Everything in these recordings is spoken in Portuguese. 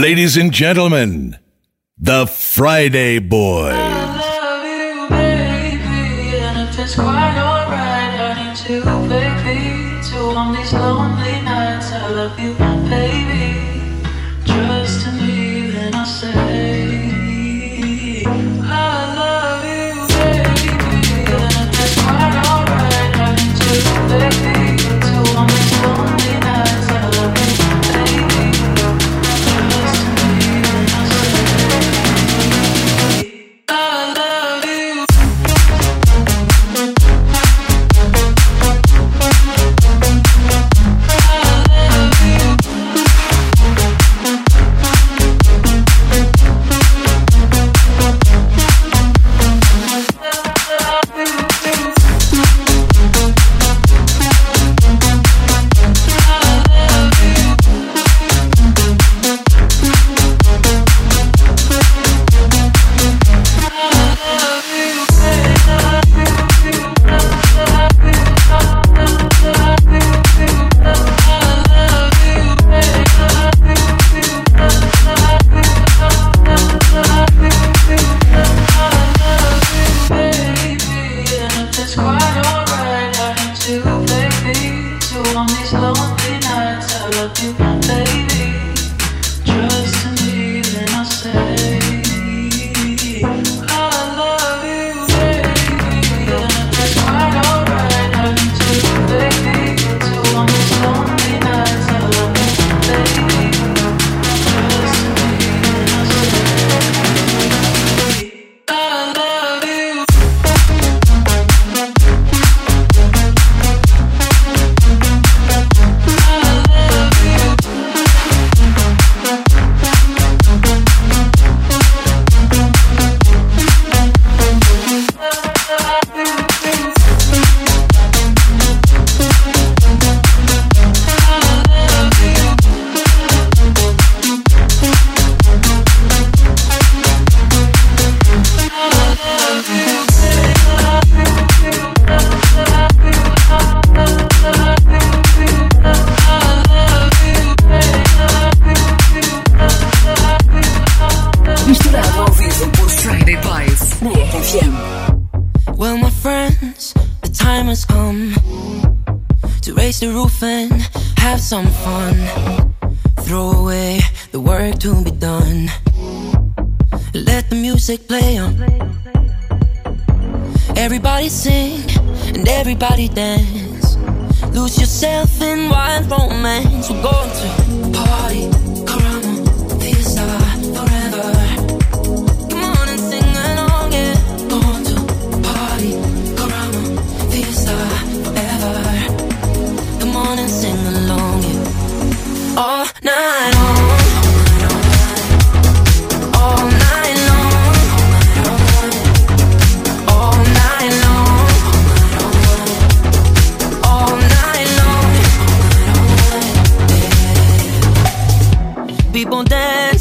Ladies and gentlemen, the Friday Boys.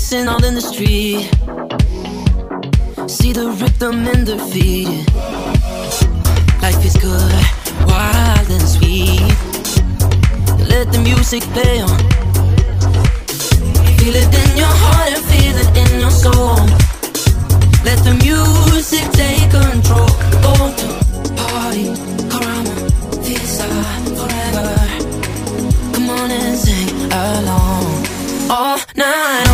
dancing all in the street. See the rhythm in their feet. Life is good, wild and sweet. Let the music play on. Feel it in your heart and feel it in your soul. Let the music take control. Go to party, karama, fiesta forever. Come on and sing along all night.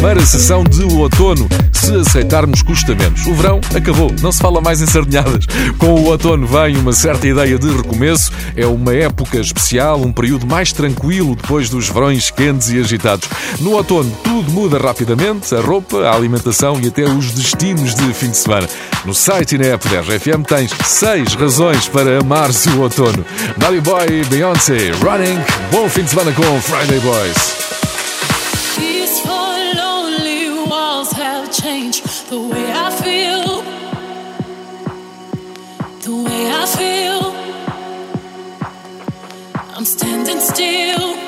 primeira sessão de outono, se aceitarmos custa menos. O verão acabou, não se fala mais em sardinhadas. Com o outono vem uma certa ideia de recomeço, é uma época especial, um período mais tranquilo depois dos verões quentes e agitados. No outono, tudo muda rapidamente: a roupa, a alimentação e até os destinos de fim de semana. No site e na app da RFM tens 6 razões para amar o outono. Dario Boy, Beyoncé, Running. Bom fim de semana com Friday Boys. change the way I feel. The way I feel. I'm standing still.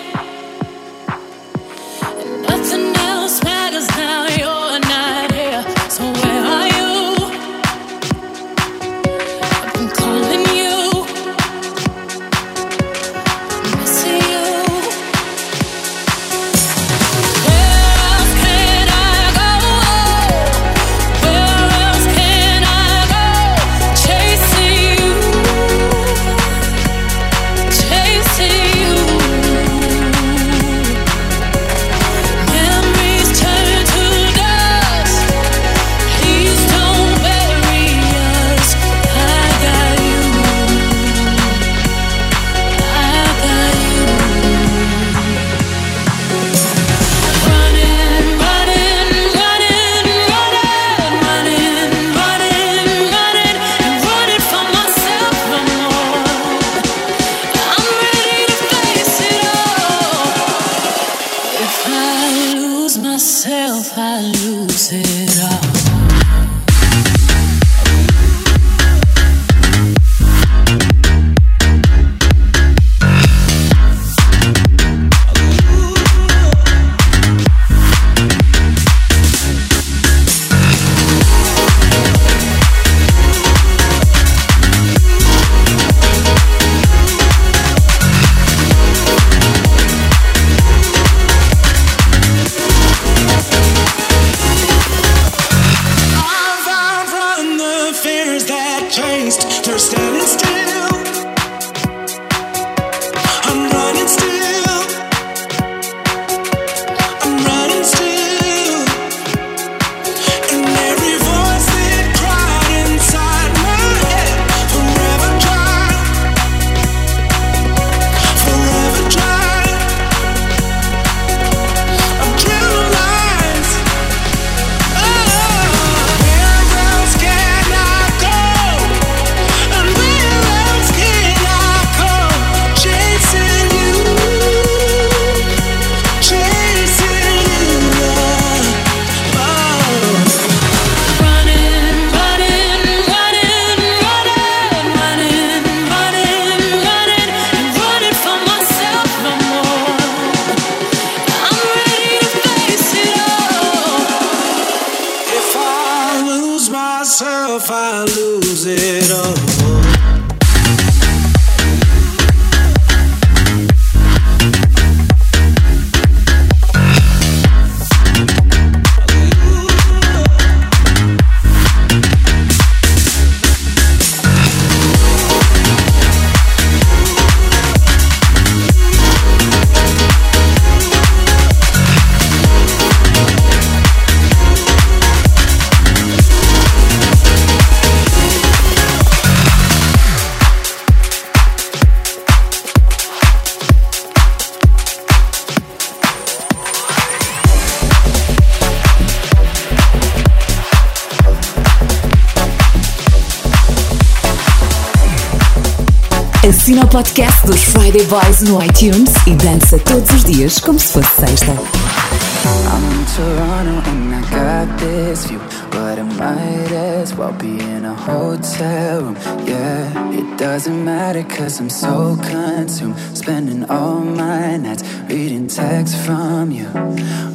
Assina o podcast dos Friday Boys no iTunes e dança todos os dias como se fosse sexta. I'm in Toronto and I got this view, but it might as well be in a hotel room. Yeah, it doesn't matter cause I'm so consumed, spending all my nights reading texts from you.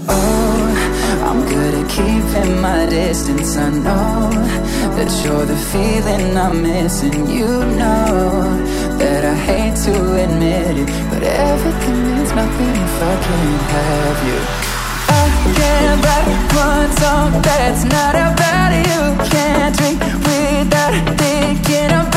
Oh, I'm good at keeping my distance. I know that you're the feeling I'm missing. You know that I hate to admit it, but everything means nothing if I can't have you. I can't write one song that's not about you. Can't drink without thinking about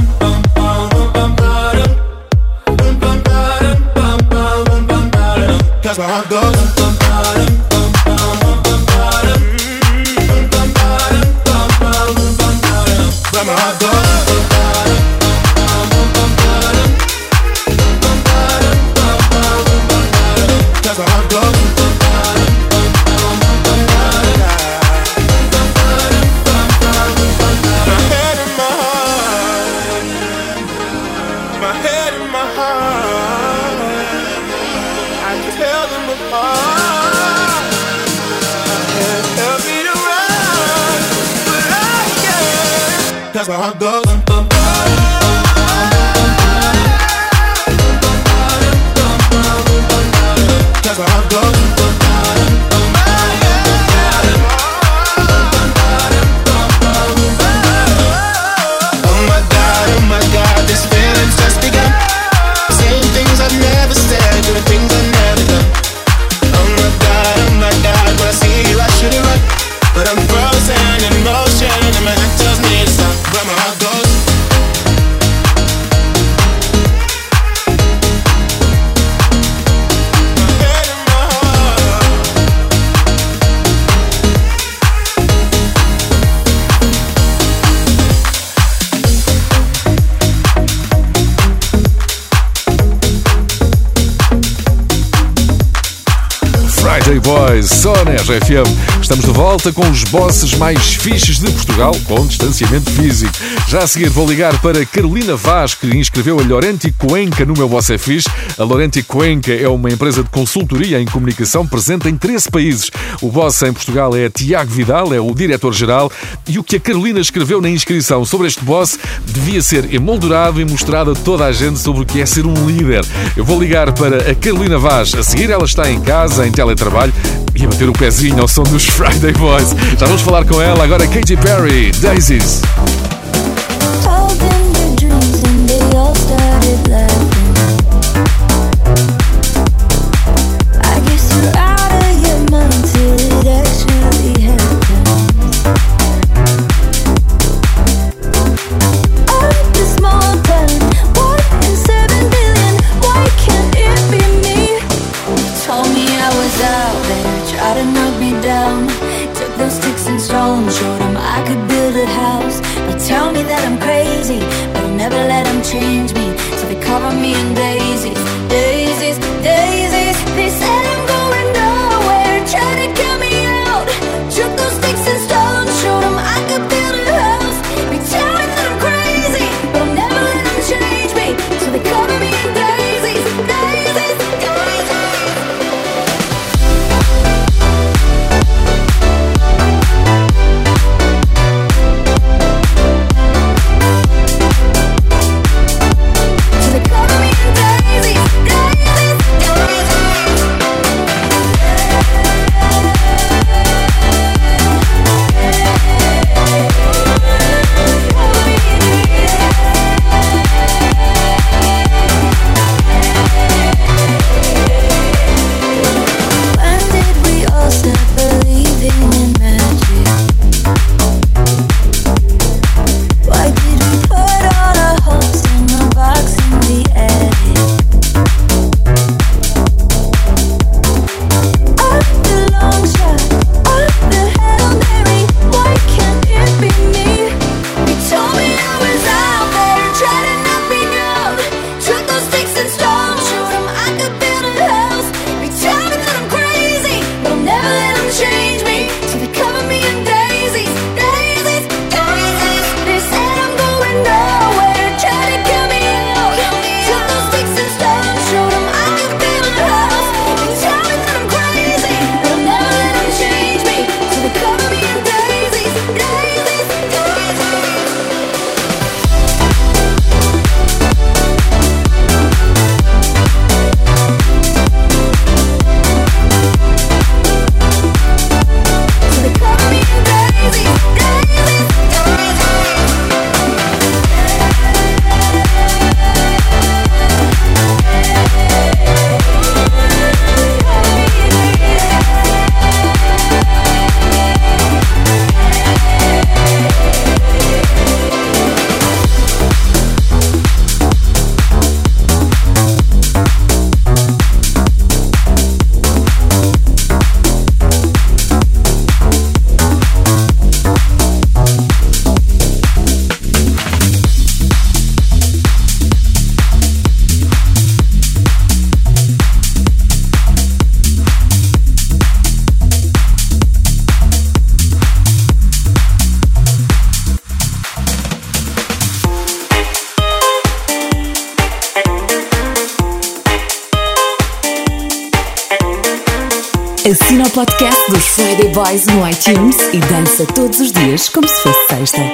las barrancas. cause I've got. RFM. Estamos de volta com os bosses mais fixes de Portugal, com distanciamento físico. Já a seguir vou ligar para Carolina Vaz, que inscreveu a Lorenti Cuenca no meu Boss é Fixe. A Lorenti Cuenca é uma empresa de consultoria em comunicação presente em 13 países. O boss em Portugal é Tiago Vidal, é o diretor-geral. E o que a Carolina escreveu na inscrição sobre este boss devia ser emoldurado e mostrado a toda a gente sobre o que é ser um líder. Eu vou ligar para a Carolina Vaz. A seguir ela está em casa, em teletrabalho e a bater o pezinho ao som dos Friday Boys. Já vamos falar com ela agora, Katy Perry, Daisies. mais um iTunes e dança todos os dias como se fosse sexta.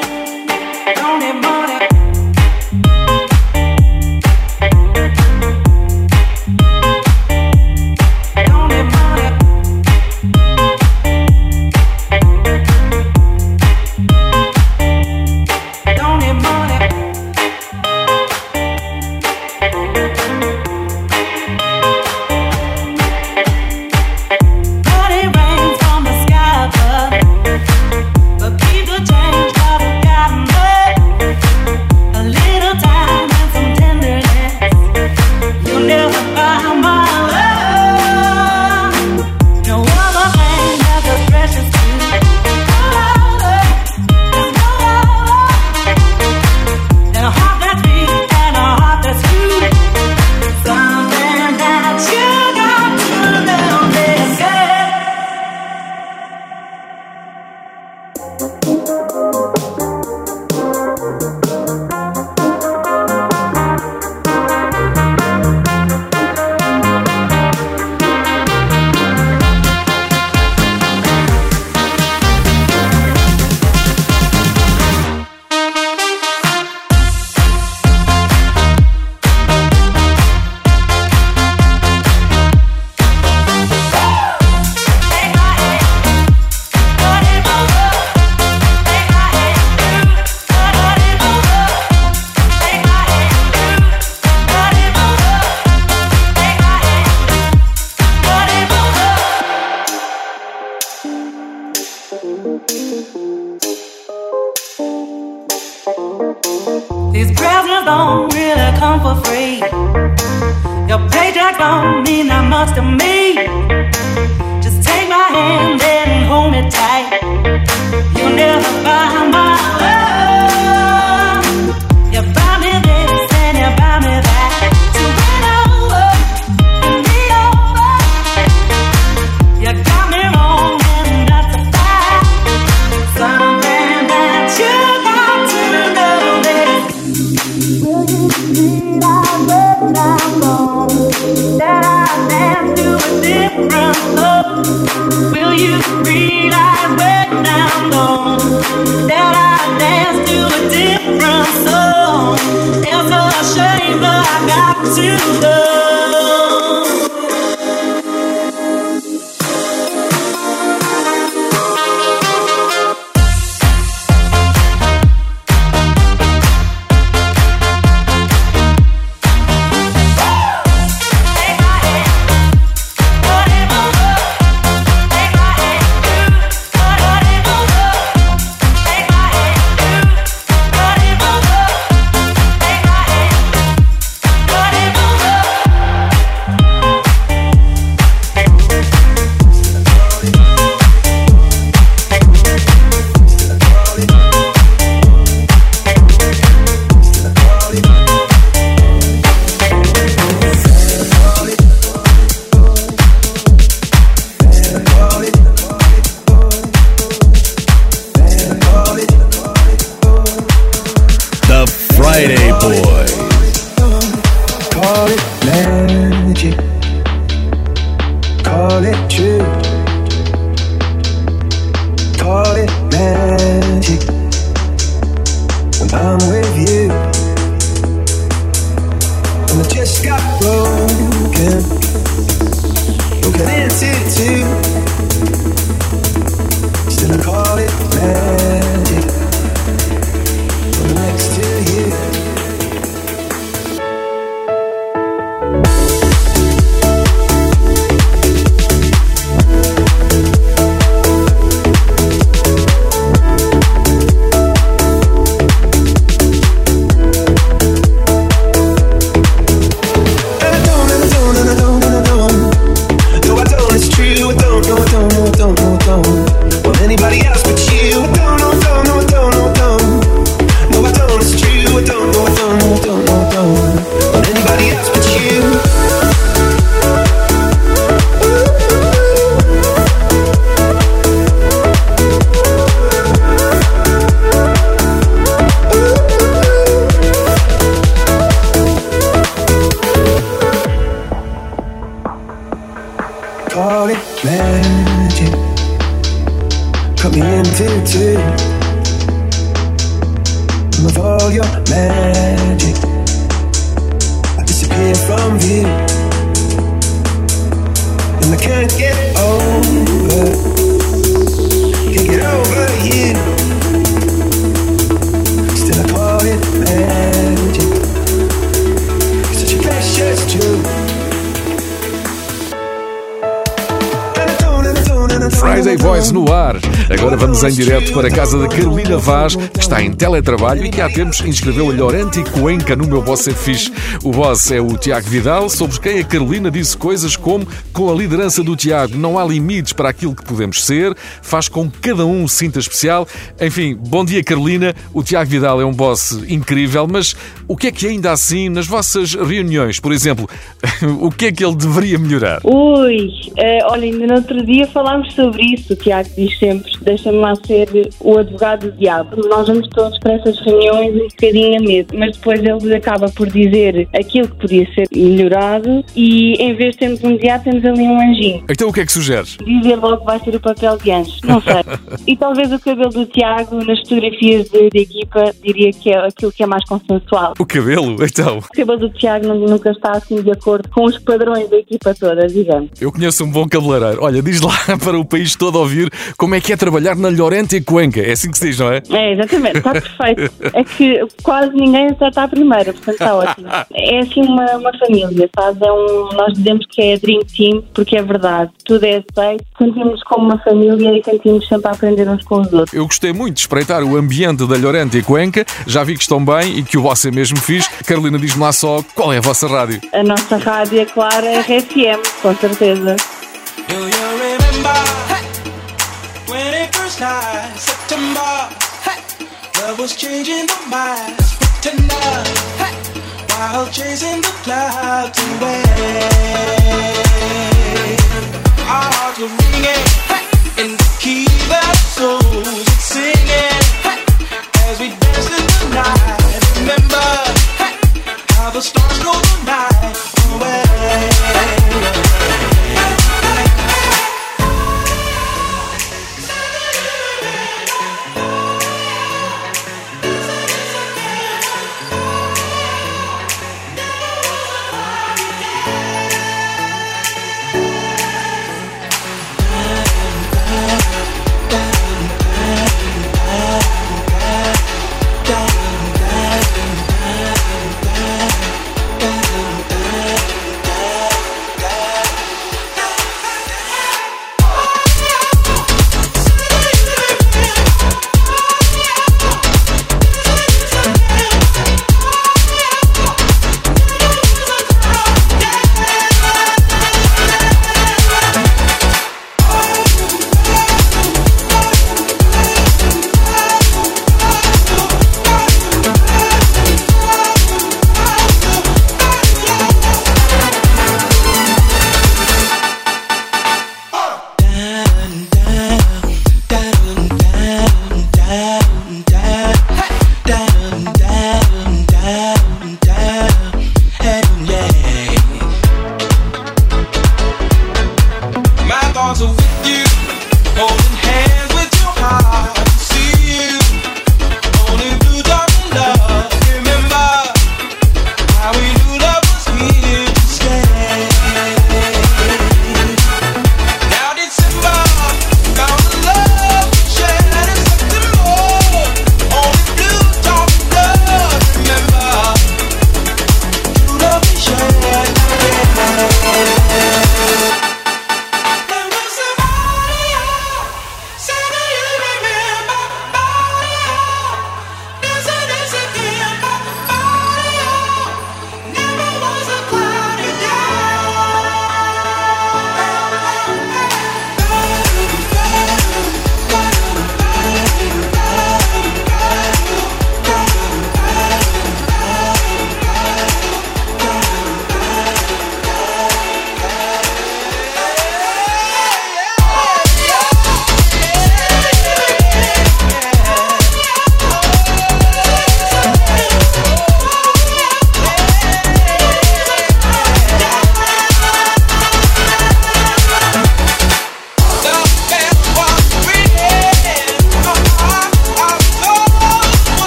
Call it true. Voice no ar. Agora vamos em direto para a casa da Carolina Vaz, que está em teletrabalho e que há tempos inscreveu a Llorente e Cuenca no meu Boss é Fixe. O boss é o Tiago Vidal, sobre quem a Carolina disse coisas como com a liderança do Tiago não há limites para aquilo que podemos ser, faz com que cada um se sinta especial. Enfim, bom dia Carolina. O Tiago Vidal é um boss incrível, mas o que é que ainda assim nas vossas reuniões, por exemplo, o que é que ele deveria melhorar? Ui, eh, olha, ainda no outro dia falámos sobre isso. O Tiago diz sempre: deixa-me lá ser o advogado do diabo. Nós vamos todos para essas reuniões um bocadinho a medo, mas depois ele acaba por dizer aquilo que podia ser melhorado e em vez de termos um diabo, temos ali um anjinho. Então o que é que sugeres? Dizer logo que vai ser o papel de anjo. Não sei. e talvez o cabelo do Tiago nas fotografias de, de equipa diria que é aquilo que é mais consensual. O cabelo? Então, O cabelo do Tiago nu- nunca está assim de acordo com os padrões da equipa toda, digamos. eu conheço um bom cabeleireiro. Olha, diz lá para o país todo ouvir como é que é trabalhar na Llorente e Cuenca. É assim que se diz, não é? É, exatamente, está perfeito. É que quase ninguém acerta a primeira, portanto está ótimo. É assim uma, uma família, sabes? É um, nós dizemos que é Dream Team porque é verdade. Tudo é aceito, sentimos como uma família e sentimos sempre a aprender uns com os outros. Eu gostei muito de espreitar o ambiente da Llorente e Cuenca. Já vi que estão bem e que o vosso é mesmo fixe. Carolina, diz-me lá só qual é a vossa rádio. A nossa rádio, é claro, é RFM, com certeza. Do you remember when it first night, September? Love was changing the minds, pretender, while chasing the clouds away. Our hearts were ringing in the key that souls singing. As we danced in the night. Remember how the stars the night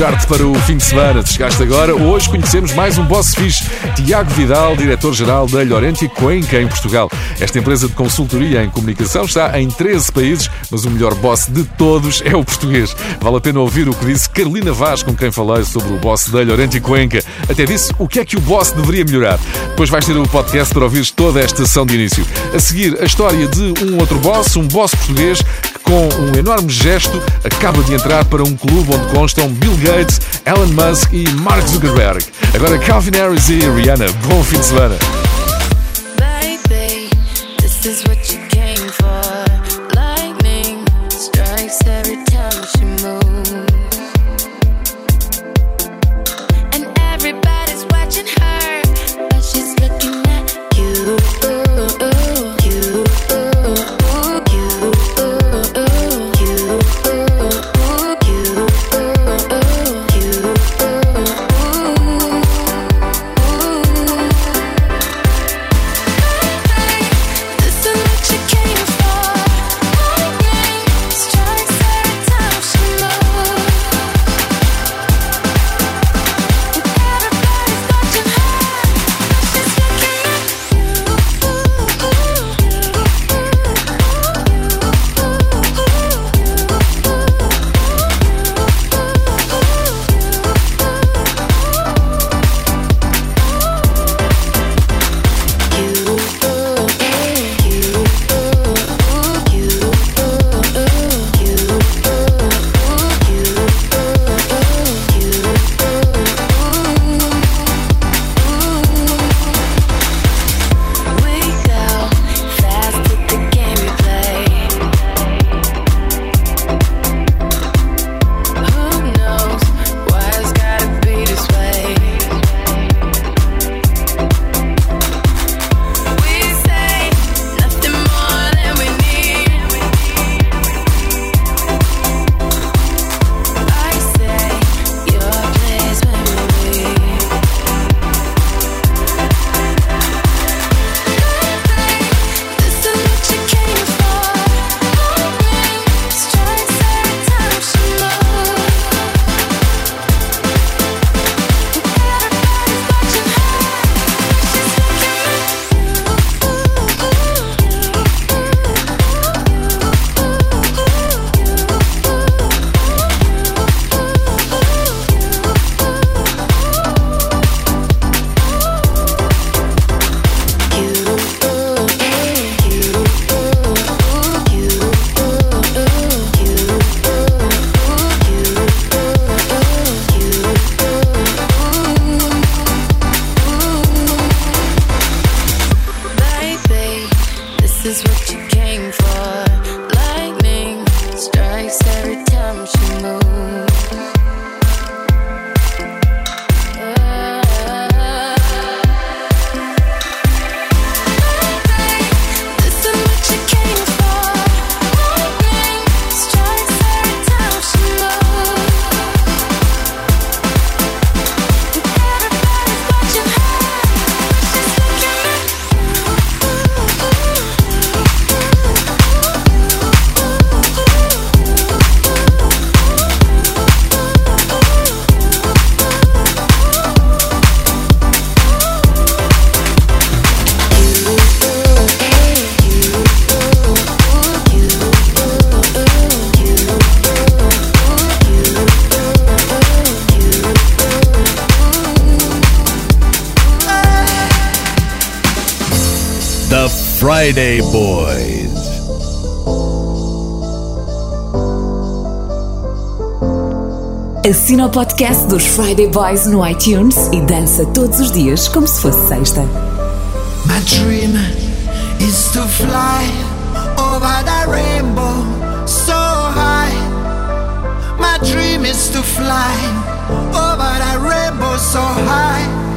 escuchar para o fim de semana. Se chegaste agora, hoje conhecemos mais um boss fixe, Tiago Vidal, diretor-geral da Llorente Cuenca em Portugal. Esta empresa de consultoria em comunicação está em 13 países, mas o melhor boss de todos é o português. Vale a pena ouvir o que disse Carolina Vaz, com quem falei sobre o boss da Llorente Cuenca. Até disse o que é que o boss deveria melhorar. Depois vais ter o podcast para ouvires toda esta sessão de início. A seguir, a história de um outro boss, um boss português que com um enorme gesto, acaba de entrar para um clube onde constam Bill Gates, Elon Musk e Mark Zuckerberg. Agora Calvin Harris e Rihanna. Bom fim de semana. Assina o podcast dos Friday Boys no iTunes e dança todos os dias como se fosse sexta. My dream is to fly over rainbow so high. My dream is to fly over rainbow so high.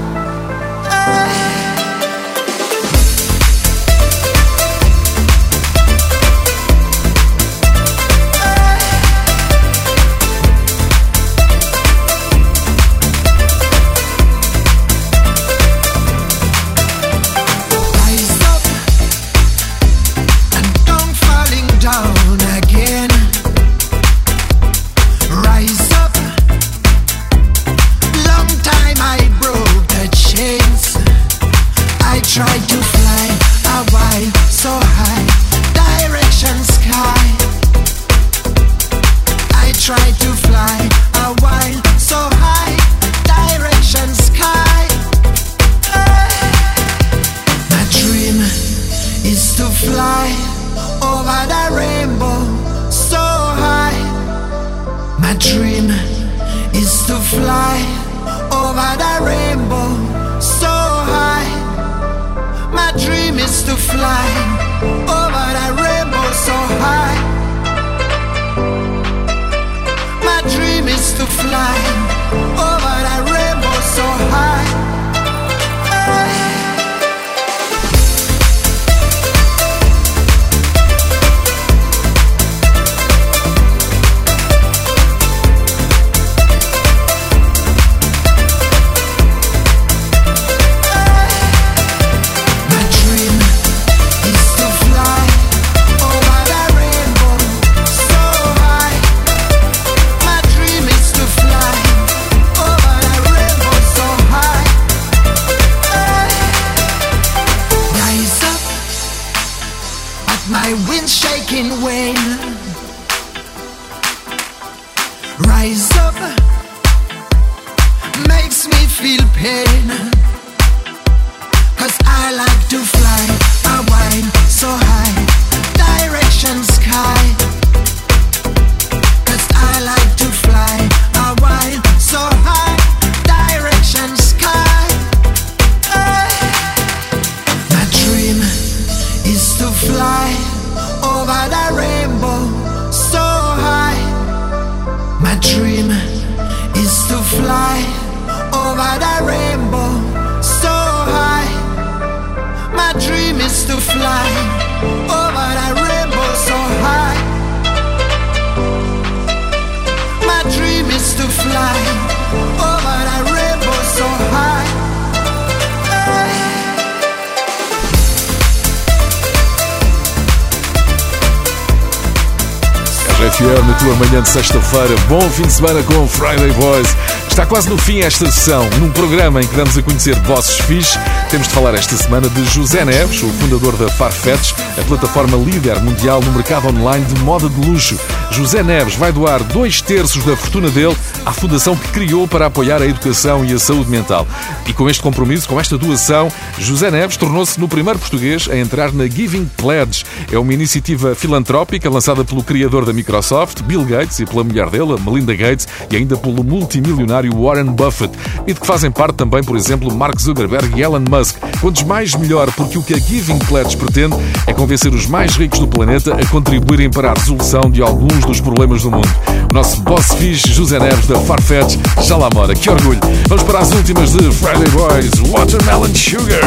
RFM na tua manhã de sexta-feira. Bom fim de semana com Friday Boys. Está quase no fim esta sessão, num programa em que damos a conhecer vozes fixe. Temos de falar esta semana de José Neves, o fundador da Farfetch, a plataforma líder mundial no mercado online de moda de luxo. José Neves vai doar dois terços da fortuna dele à fundação que criou para apoiar a educação e a saúde mental. E com este compromisso, com esta doação, José Neves tornou-se no primeiro português a entrar na Giving Pledge. É uma iniciativa filantrópica lançada pelo criador da Microsoft, Bill Gates, e pela mulher dele, Melinda Gates, e ainda pelo multimilionário Warren Buffett, e de que fazem parte também, por exemplo, Mark Zuckerberg e Elon Musk. Quantos mais melhor, porque o que a Giving Pledge pretende é convencer os mais ricos do planeta a contribuírem para a resolução de alguns livres dos problemas do mundo. O nosso boss fixe José Neves da Farfetch já lá mora. Que orgulho! Vamos para as últimas de Friday Boys Watermelon Sugar.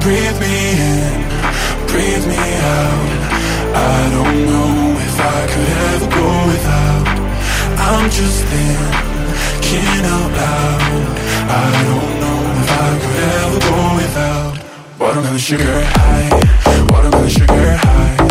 breathe me in, breathe me out. I don't know. If I could ever go without. I'm just thinking out loud. I don't know if I could ever go without. Watermelon sugar high, watermelon sugar high,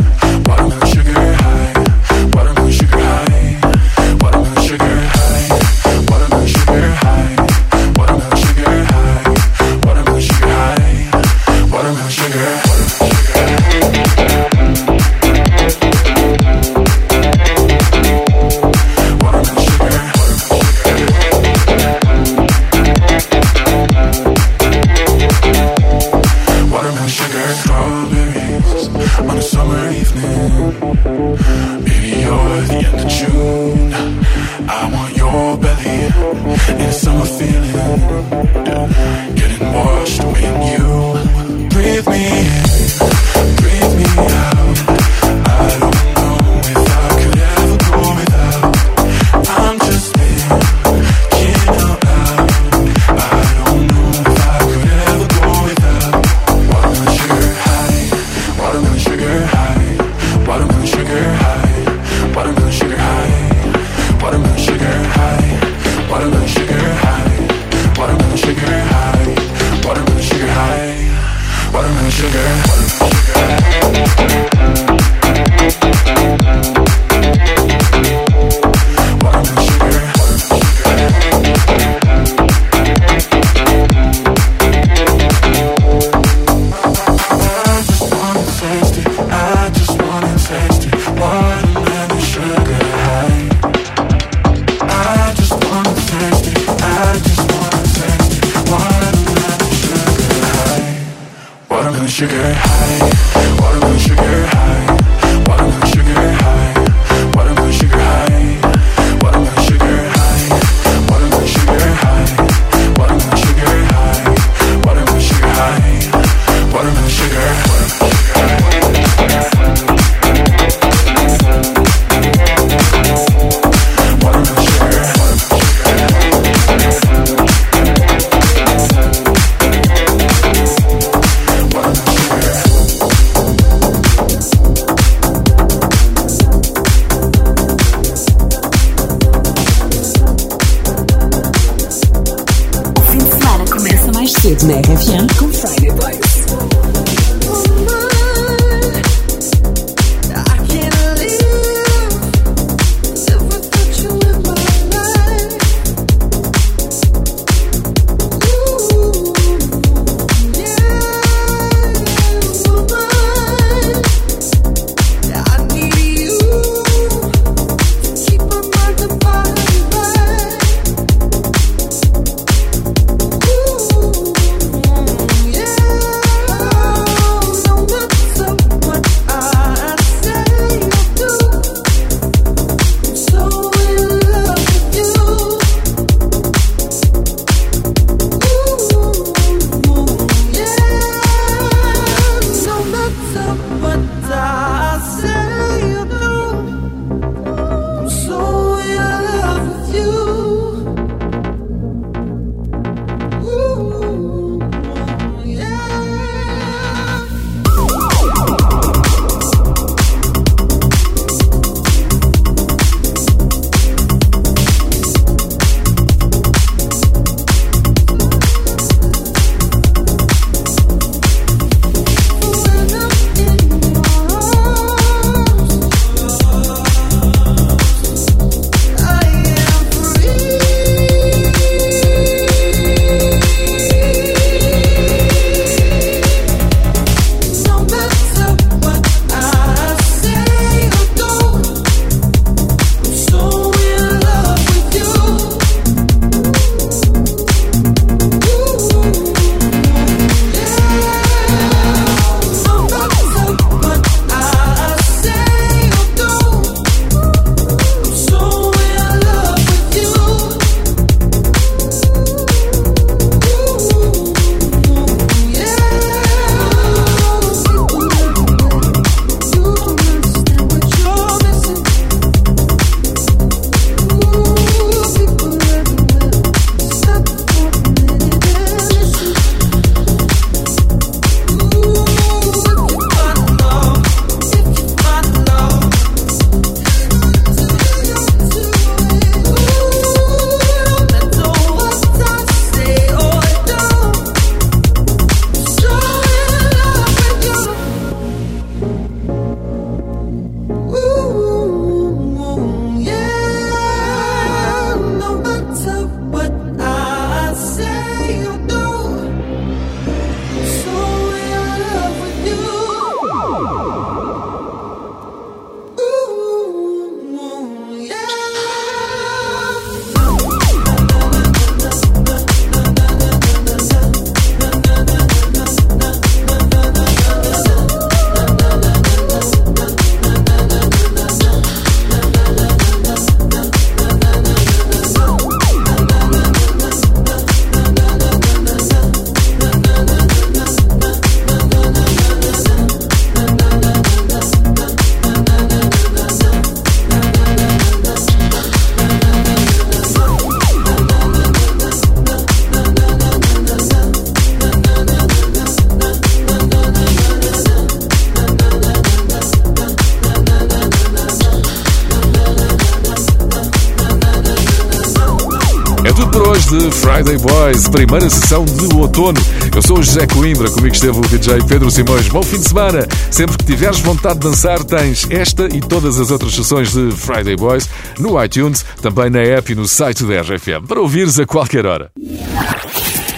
Boys, primeira sessão de outono. Eu sou o José Coimbra, comigo esteve o DJ Pedro Simões. Bom fim de semana. Sempre que tiveres vontade de dançar, tens esta e todas as outras sessões de Friday Boys no iTunes, também na app e no site da RFM, para ouvires a qualquer hora.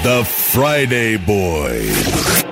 The Friday Boys.